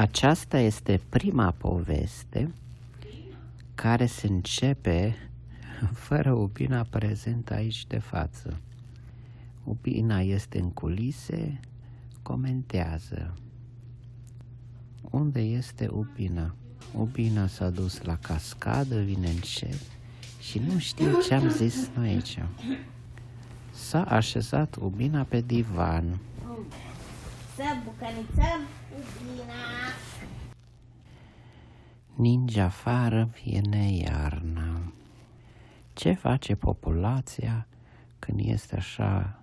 Aceasta este prima poveste care se începe fără Ubina prezent aici de față. Ubina este în culise, comentează. Unde este Ubina? Ubina s-a dus la cascadă, vine încet și nu știu ce am zis noi aici. S-a așezat Ubina pe divan. Să bucănițăm Ubina. Ninge afară, vine iarna. Ce face populația când este așa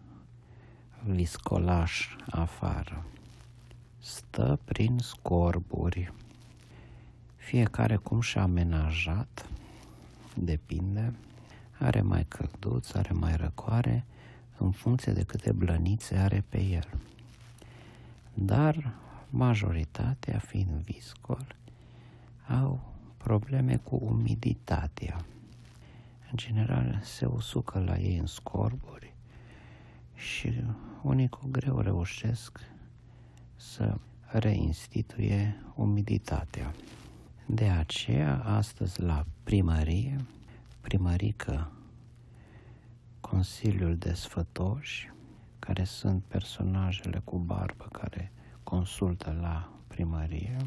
viscolaș afară? Stă prin scorburi. Fiecare cum și-a amenajat, depinde. Are mai călduț, are mai răcoare, în funcție de câte blănițe are pe el. Dar majoritatea, fiind viscol, au probleme cu umiditatea. În general se usucă la ei în scorburi și unii cu greu reușesc să reinstituie umiditatea. De aceea, astăzi la primărie, primărică Consiliul de Sfătoși, care sunt personajele cu barbă care consultă la primărie,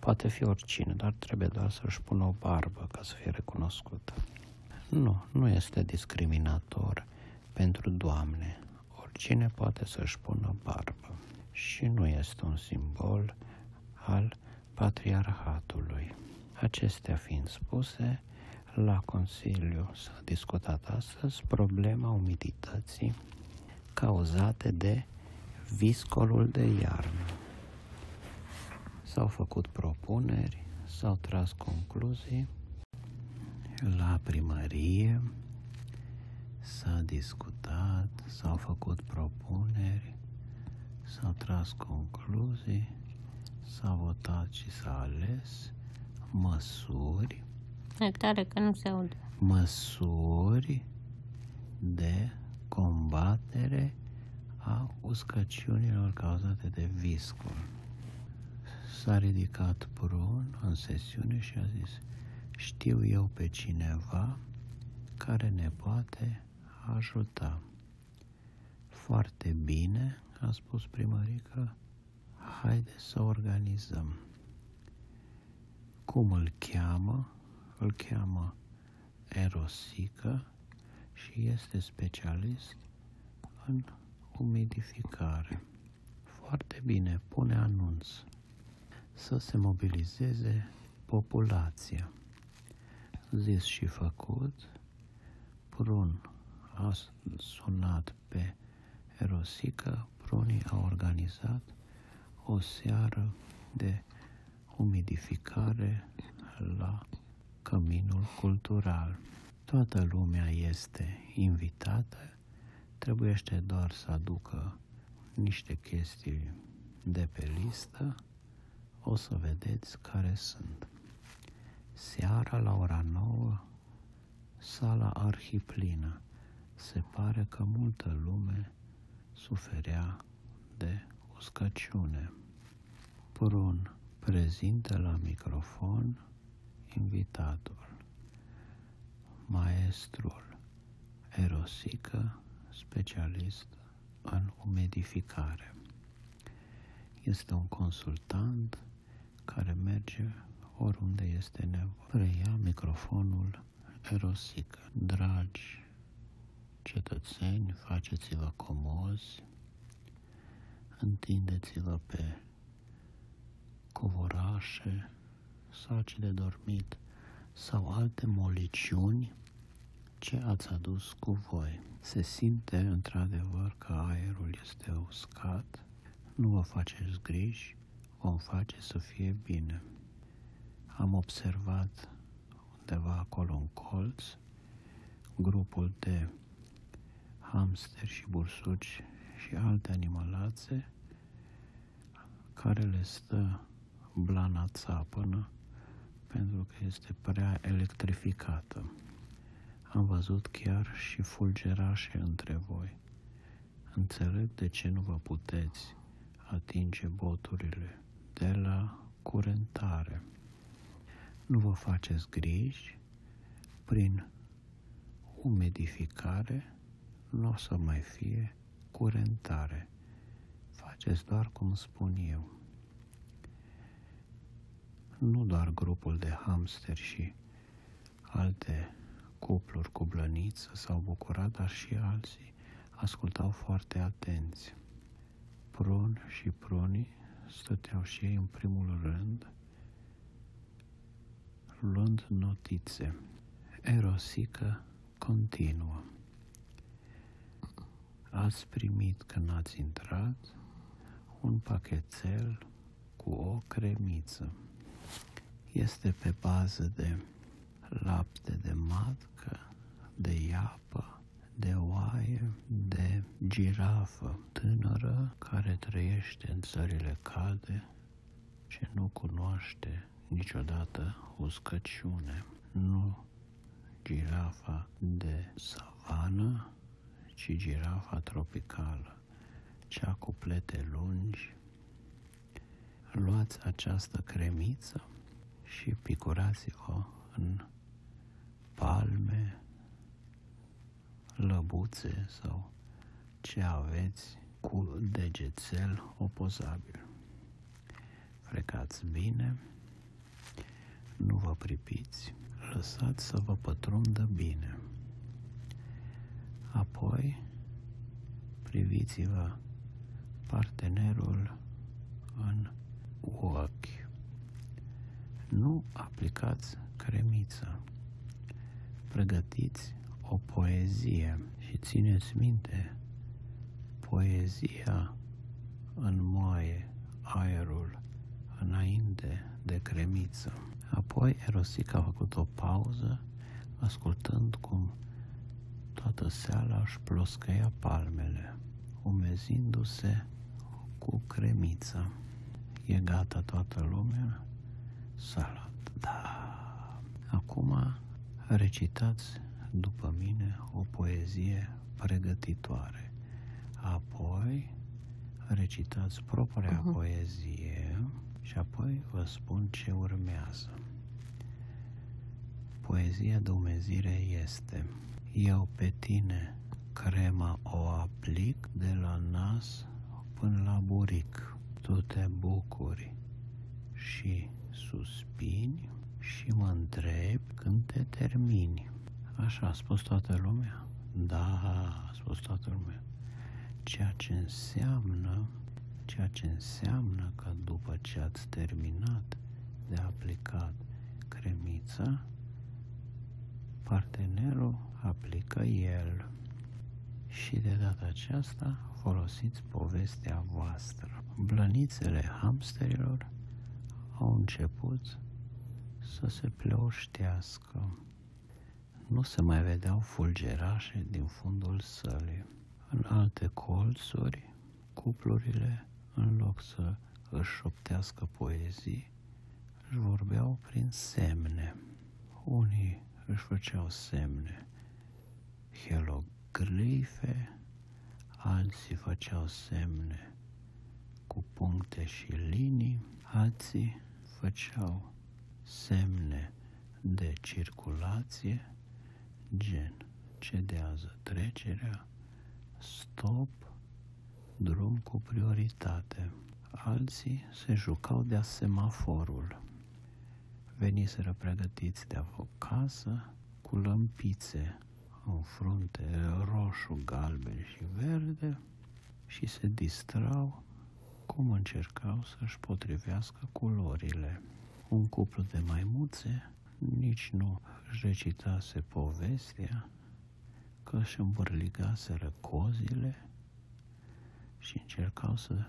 poate fi oricine, dar trebuie doar să-și pună o barbă ca să fie recunoscută. Nu, nu este discriminator pentru doamne. Oricine poate să-și pună barbă. Și nu este un simbol al patriarhatului. Acestea fiind spuse, la Consiliu s-a discutat astăzi problema umidității cauzate de viscolul de iarnă. S-au făcut propuneri, s-au tras concluzii. La primărie s-a discutat, s-au făcut propuneri, s-au tras concluzii, s-a votat și s-a ales măsuri E tare că nu se aude. măsuri de combatere a uscăciunilor cauzate de viscol. S-a ridicat Brun în sesiune și a zis știu eu pe cineva care ne poate ajuta. Foarte bine, a spus primărică, haide să organizăm. Cum îl cheamă? Îl cheamă Erosică și este specialist în umidificare. Foarte bine, pune anunț să se mobilizeze populația. Zis și făcut, Prun a sunat pe Erosică, Prunii a organizat o seară de umidificare la Căminul Cultural. Toată lumea este invitată, trebuiește doar să aducă niște chestii de pe listă, o să vedeți care sunt. Seara la ora 9, sala arhiplină. Se pare că multă lume suferea de uscăciune. Prun prezintă la microfon invitatul, maestrul Erosică, specialist în umidificare. Este un consultant care merge oriunde este nevoie. Preia microfonul Erosică. Dragi cetățeni, faceți-vă comozi, întindeți-vă pe covorașe, saci de dormit sau alte moliciuni ce ați adus cu voi. Se simte într-adevăr că aerul este uscat, nu vă faceți griji, vom face să fie bine. Am observat undeva acolo în colț grupul de hamster și bursuci și alte animalațe care le stă blana țapănă pentru că este prea electrificată. Am văzut chiar și fulgerașe între voi. Înțeleg de ce nu vă puteți atinge boturile de la curentare. Nu vă faceți griji prin umidificare, nu o să mai fie curentare. Faceți doar cum spun eu. Nu doar grupul de hamster și alte cupluri cu blăniță s-au bucurat, dar și alții ascultau foarte atenți. Prun și prunii stăteau și ei în primul rând, luând notițe. Erosică continuă. Ați primit când ați intrat un pachetel cu o cremiță. Este pe bază de lapte de matcă, de iapă, de oaie, de girafă tânără care trăiește în țările calde, ce nu cunoaște niciodată uscăciune. Nu girafa de savană, ci girafa tropicală, cea cu plete lungi. Luați această cremiță și picurați-o în palme, lăbuțe sau ce aveți cu degețel opozabil. Frecați bine, nu vă pripiți, lăsați să vă pătrundă bine. Apoi, priviți-vă partenerul în ochi. Nu aplicați cremiță. Pregătiți o poezie și țineți minte, poezia înmoaie aerul înainte de cremiță. Apoi Erosica a făcut o pauză, ascultând cum toată seara își ploscăia palmele, umezindu-se cu cremiță. E gata toată lumea? Salat, da. Acum recitați după mine o poezie pregătitoare. Apoi recitați propria uh-huh. poezie și apoi vă spun ce urmează. Poezia de umezire este Eu pe tine crema o aplic de la nas până la buric. Tu te bucuri și suspini și mă întreb când te termini. Așa a spus toată lumea? Da, a spus toată lumea. Ceea ce înseamnă, ceea ce înseamnă că după ce ați terminat de aplicat cremița, partenerul aplică el. Și de data aceasta folosiți povestea voastră. Blănițele hamsterilor au început să se pleoștească. Nu se mai vedeau fulgerașe din fundul sălii. În alte colțuri, cuplurile, în loc să își șoptească poezii, își vorbeau prin semne. Unii își făceau semne hieroglife, alții făceau semne cu puncte și linii, alții făceau semne de circulație, gen cedează trecerea, stop, drum cu prioritate. Alții se jucau de semaforul. Veniseră pregătiți de avocasă cu lămpițe în frunte roșu, galben și verde și se distrau cum încercau să-și potrivească culorile. Un cuplu de maimuțe nici nu își recitase povestea că își îmbărligaseră cozile și încercau să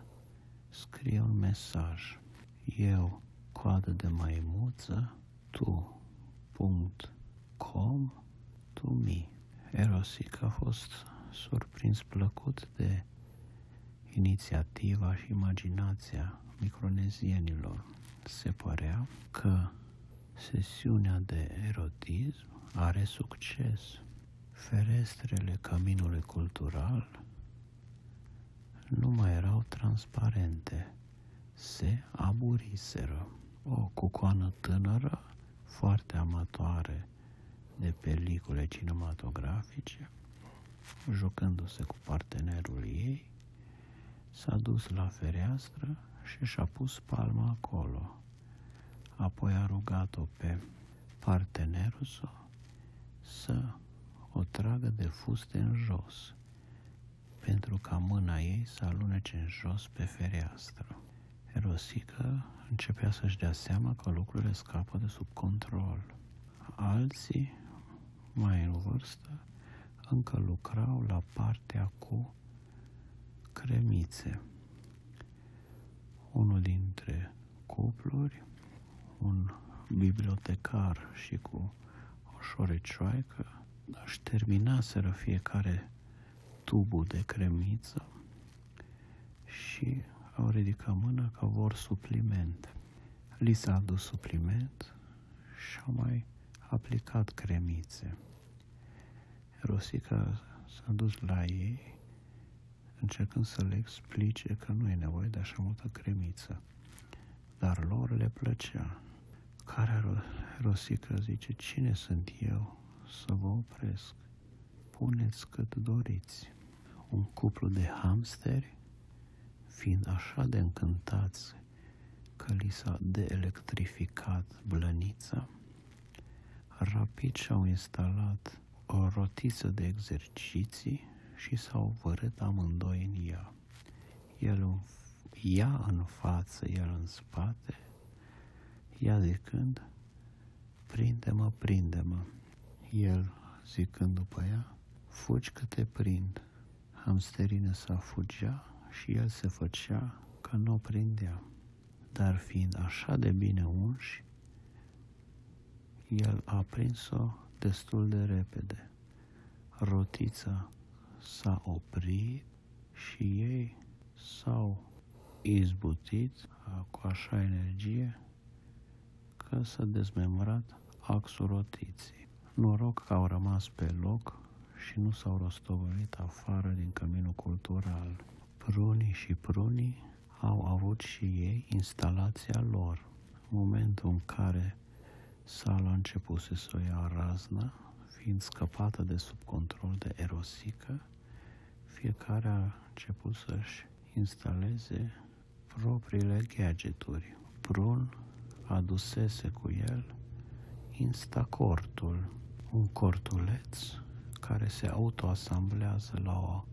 scrie un mesaj. Eu, coadă de maimuță, tu, punct, com, tu, mi. Erosic a fost surprins plăcut de inițiativa și imaginația micronezienilor. Se părea că sesiunea de erotism are succes. Ferestrele caminului cultural nu mai erau transparente, se aburiseră. o cucoană tânără, foarte amatoare de pelicule cinematografice, jucându-se cu partenerul ei, s-a dus la fereastră și și-a pus palma acolo. Apoi a rugat-o pe partenerul său să o tragă de fuste în jos, pentru ca mâna ei să alunece în jos pe fereastră. Erosica începea să-și dea seama că lucrurile scapă de sub control. Alții, mai în vârstă, încă lucrau la partea cu cremițe. Unul dintre cupluri, un bibliotecar și cu o șorecioaică, își terminaseră fiecare tubul de cremiță și au ridicat mâna că vor supliment. Li s-a adus supliment și au mai aplicat cremițe. Rosica s-a dus la ei încercând să le explice că nu e nevoie de așa multă cremiță. Dar lor le plăcea. Care Rosica zice, cine sunt eu să vă opresc? Puneți cât doriți. Un cuplu de hamsteri, fiind așa de încântați că li s-a deelectrificat blănița, rapid și-au instalat o rotiță de exerciții și s-au vărât amândoi în ea. El în, ea în față, el în spate, ea zicând, prinde-mă, prinde-mă. El zicând după ea, fugi că te prind. Hamsterina s-a fugea și el se făcea că nu o prindea. Dar fiind așa de bine unși, el a prins-o destul de repede. Rotița s-a oprit și ei s-au izbutit cu așa energie că s-a dezmembrat axul rotiții. Noroc că au rămas pe loc și nu s-au rostovărit afară din căminul cultural. Prunii și prunii au avut și ei instalația lor. În momentul în care sala a început să o ia razna, fiind scăpată de sub control de erosică, fiecare a început să-și instaleze propriile gadgeturi. Brun adusese cu el instacortul, un cortuleț care se autoasamblează la o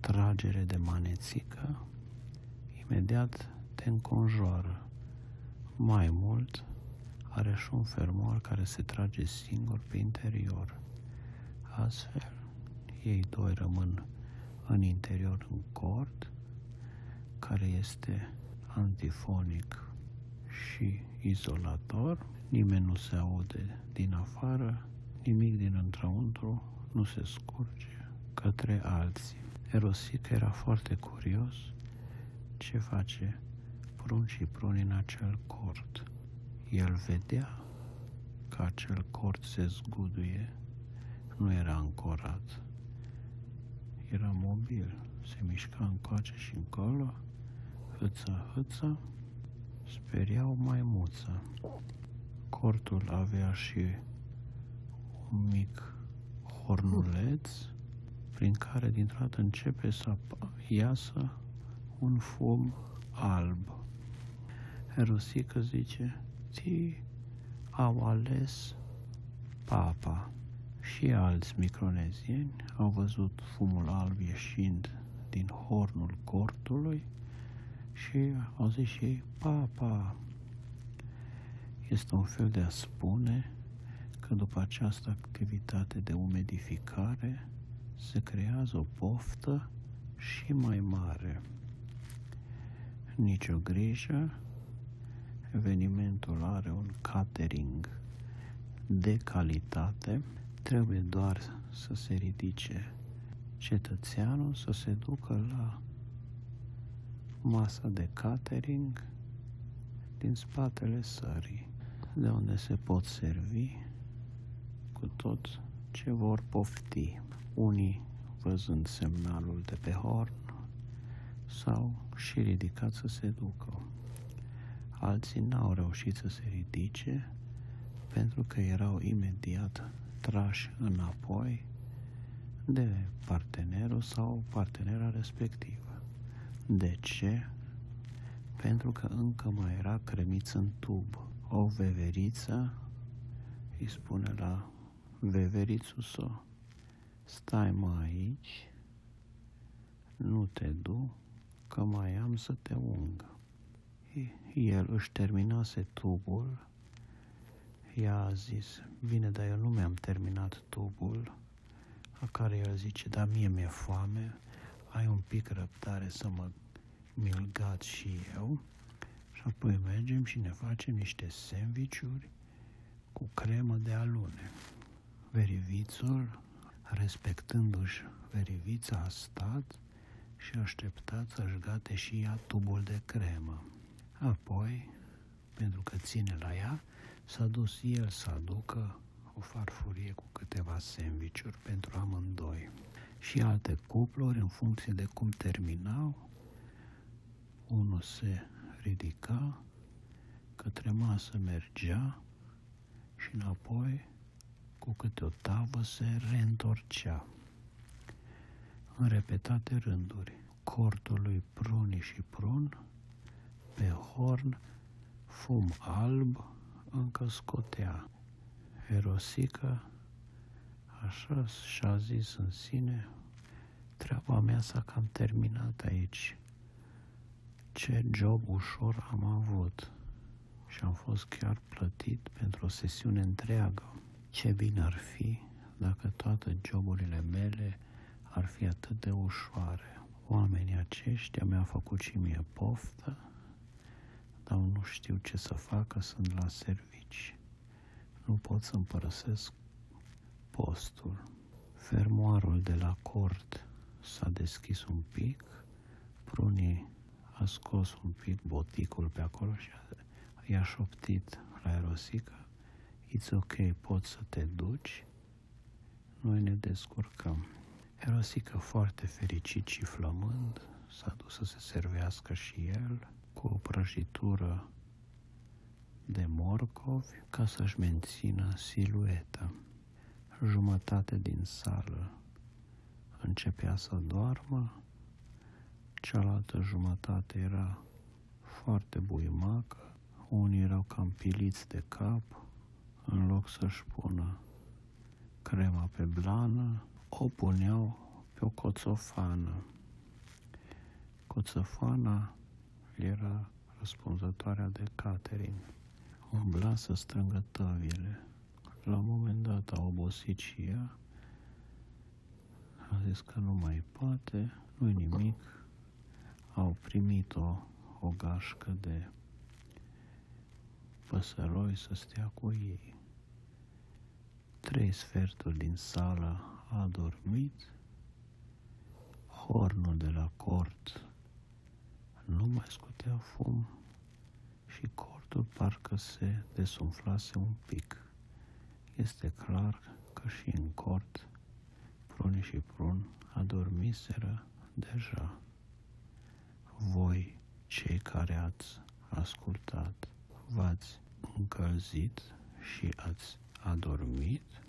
tragere de manețică, imediat te înconjoară. Mai mult, are și un fermoar care se trage singur pe interior. Astfel, ei doi rămân în interior un cord care este antifonic și izolator, nimeni nu se aude din afară, nimic din întrăuntru nu se scurge către alții. Erosic era foarte curios ce face prun și prun în acel cord. El vedea că acel cord se zguduie, nu era ancorat era mobil, se mișca încoace și încolo, hâța, hâța, speriau maimuța. Cortul avea și un mic hornuleț prin care dintr-o dată începe să iasă un fum alb. Erosică zice, ți au ales papa și alți micronezieni au văzut fumul alb ieșind din hornul cortului și au zis și ei, papa, este un fel de a spune că după această activitate de umedificare se creează o poftă și mai mare. Nici o grijă, evenimentul are un catering de calitate Trebuie doar să se ridice cetățeanul, să se ducă la masa de catering din spatele sării, de unde se pot servi cu tot ce vor pofti. Unii văzând semnalul de pe horn sau și ridicat să se ducă. Alții n-au reușit să se ridice pentru că erau imediat trași înapoi de partenerul sau partenera respectivă. De ce? Pentru că încă mai era cremiț în tub. O veveriță îi spune la veverițul său, stai mă aici, nu te du, că mai am să te ungă. El își terminase tubul, ea a zis, bine, dar eu nu mi-am terminat tubul, la care el zice, da, mie mi-e foame, ai un pic răbdare să mă mi-l gat și eu. și apoi mergem și ne facem niște sandvișuri cu cremă de alune. Verivițul, respectându-și verivița, a stat și a așteptat să-și gate și ea tubul de cremă. Apoi, pentru că ține la ea, s-a dus el să aducă o farfurie cu câteva sandvișuri pentru amândoi. Și alte cupluri, în funcție de cum terminau, unul se ridica, către masă mergea și înapoi cu câte o tavă se reîntorcea. În repetate rânduri, cortul lui Pruni și Prun, pe horn, fum alb încă scotea. Erosica, așa și-a zis în sine, treaba mea s-a cam terminat aici. Ce job ușor am avut și am fost chiar plătit pentru o sesiune întreagă. Ce bine ar fi dacă toate joburile mele ar fi atât de ușoare. Oamenii aceștia mi-au făcut și mie poftă, dar nu știu ce să facă, sunt la servici. Nu pot să împărăsesc postul. Fermoarul de la cort s-a deschis un pic, prunii a scos un pic boticul pe acolo și i-a șoptit la Erosica, It's ok, poți să te duci, noi ne descurcăm. Erosica, foarte fericit și flămând, s-a dus să se servească și el cu o prăjitură de morcovi ca să-și mențină silueta. Jumătate din sală începea să doarmă, cealaltă jumătate era foarte buimacă, unii erau cam piliți de cap, în loc să-și pună crema pe blană, o puneau pe o coțofană. Coțofana era răspunzătoarea de catering. Umbla să strângă tăvile. La un moment dat a obosit și ea. A zis că nu mai poate, nu-i nimic. Au primit o, o gașcă de păsăroi să stea cu ei. Trei sferturi din sală a dormit, hornul de la cort nu mai scotea fum și cortul parcă se desumflase un pic. Este clar că și în cort pruni și prun adormiseră deja. Voi, cei care ați ascultat, v-ați încălzit și ați adormit? thank you